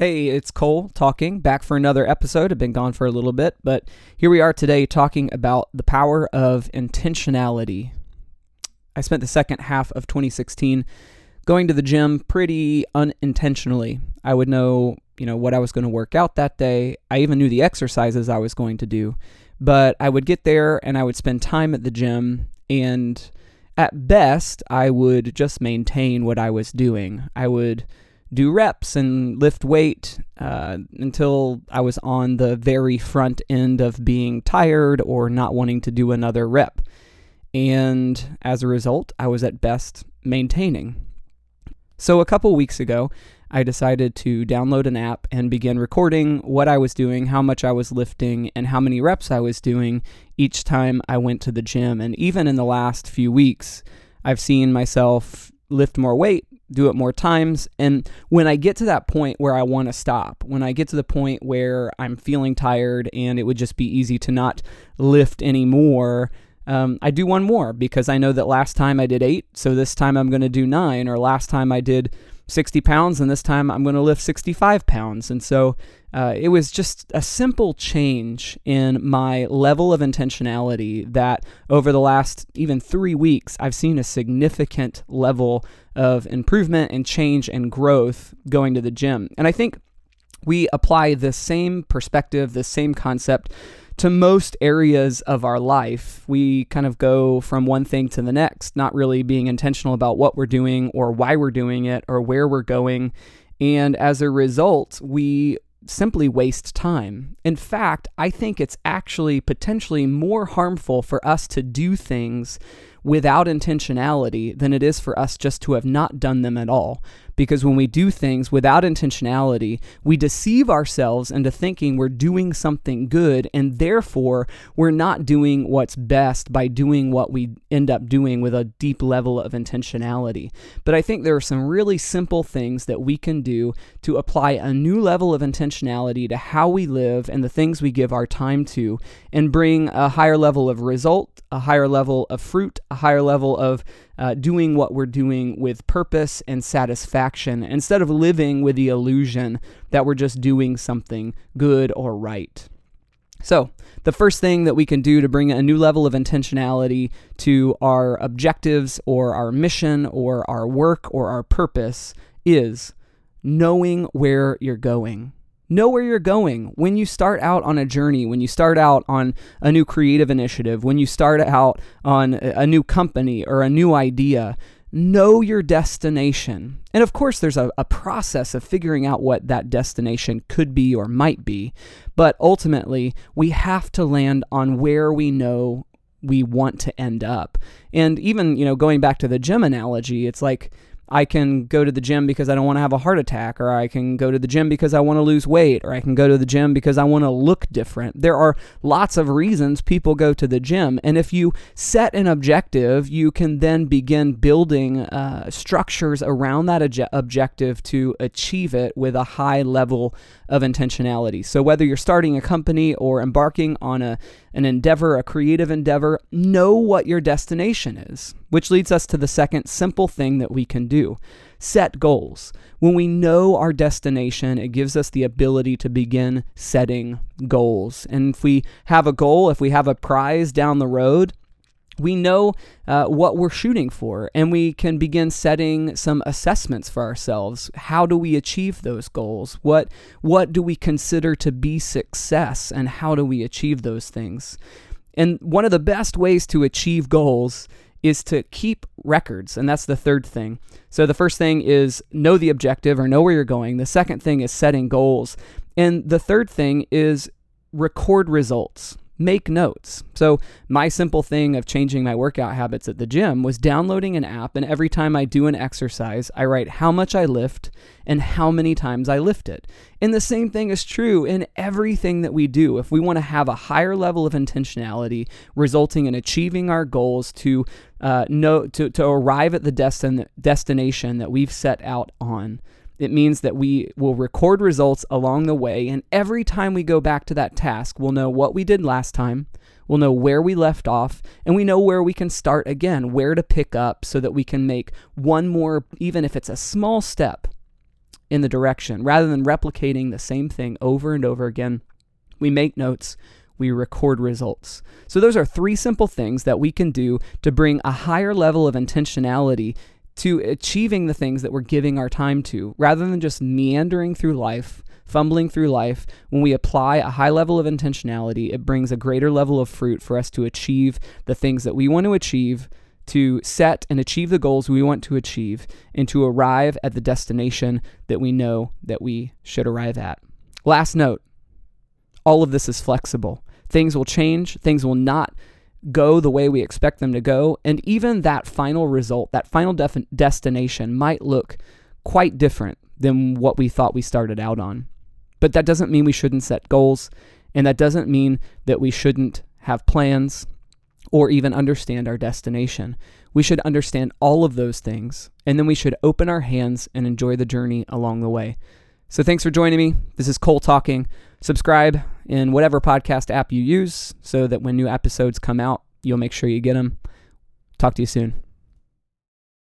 Hey, it's Cole talking, back for another episode. I've been gone for a little bit, but here we are today talking about the power of intentionality. I spent the second half of 2016 going to the gym pretty unintentionally. I would know, you know, what I was going to work out that day. I even knew the exercises I was going to do. But I would get there and I would spend time at the gym and at best, I would just maintain what I was doing. I would do reps and lift weight uh, until I was on the very front end of being tired or not wanting to do another rep. And as a result, I was at best maintaining. So a couple weeks ago, I decided to download an app and begin recording what I was doing, how much I was lifting, and how many reps I was doing each time I went to the gym. And even in the last few weeks, I've seen myself lift more weight, do it more times. And when I get to that point where I want to stop, when I get to the point where I'm feeling tired and it would just be easy to not lift anymore, um, I do one more because I know that last time I did eight, so this time I'm going to do nine, or last time I did 60 pounds, and this time I'm going to lift 65 pounds. And so uh, it was just a simple change in my level of intentionality that over the last even three weeks, I've seen a significant level of improvement and change and growth going to the gym. And I think we apply the same perspective, the same concept to most areas of our life. We kind of go from one thing to the next, not really being intentional about what we're doing or why we're doing it or where we're going. And as a result, we simply waste time. In fact, I think it's actually potentially more harmful for us to do things without intentionality than it is for us just to have not done them at all. Because when we do things without intentionality, we deceive ourselves into thinking we're doing something good, and therefore we're not doing what's best by doing what we end up doing with a deep level of intentionality. But I think there are some really simple things that we can do to apply a new level of intentionality to how we live and the things we give our time to, and bring a higher level of result, a higher level of fruit, a higher level of uh, doing what we're doing with purpose and satisfaction instead of living with the illusion that we're just doing something good or right. So, the first thing that we can do to bring a new level of intentionality to our objectives or our mission or our work or our purpose is knowing where you're going. Know where you're going. When you start out on a journey, when you start out on a new creative initiative, when you start out on a new company or a new idea, know your destination. And of course, there's a, a, process of figuring out what that destination could be or might be. But ultimately, we have to land on where we know we want to end up. And even, you know, going back to the gym analogy, it's like, I can go to the gym because I don't want to have a heart attack, or I can go to the gym because I want to lose weight, or I can go to the gym because I want to look different. There are lots of reasons people go to the gym. And if you set an objective, you can then begin building uh, structures around that obje- objective to achieve it with a high level of intentionality. So whether you're starting a company or embarking on a, an endeavor, a creative endeavor, know what your destination is. Which leads us to the second simple thing that we can do set goals. When we know our destination, it gives us the ability to begin setting goals. And if we have a goal, if we have a prize down the road, we know uh, what we're shooting for and we can begin setting some assessments for ourselves how do we achieve those goals what what do we consider to be success and how do we achieve those things and one of the best ways to achieve goals is to keep records and that's the third thing. So the first thing is know the objective or know where you're going. The second thing is setting goals. And the third thing is record results make notes. So, my simple thing of changing my workout habits at the gym was downloading an app, and every time I do an exercise, I write how much I lift and how many times I lift it. And the same thing is true in everything that we do. If we want to have a higher level of intentionality, resulting in achieving our goals to uh, know to, to arrive at the destin- destination that we've set out on. It means that we will record results along the way, and every time we go back to that task, we'll know what we did last time, we'll know where we left off, and we know where we can start again, where to pick up so that we can make one more, even if it's a small step, in the direction. Rather than replicating the same thing over and over again, we make notes, we record results. So, those are three simple things that we can do to bring a higher level of intentionality to achieving the things that we're giving our time to, rather than just meandering through life, fumbling through life. When we apply a high level of intentionality, it brings a greater level of fruit for us to achieve the things that we want to achieve to set and achieve the goals we want to achieve and to arrive at the destination that we know that we should arrive at. Last note all of this is flexible. Things will change, things will not go the way we expect them to go, and even that final result, that final def- destination might look quite different than what we thought we started out on. But that doesn't mean we shouldn't set goals, and that doesn't mean that we shouldn't have plans or even understand our destination. We should understand all of those things, and then we should open our hands and enjoy the journey along the way. So, thanks for joining me. This is Cole talking. Subscribe in whatever podcast app you use so that when new episodes come out, you'll make sure you get them. Talk to you soon.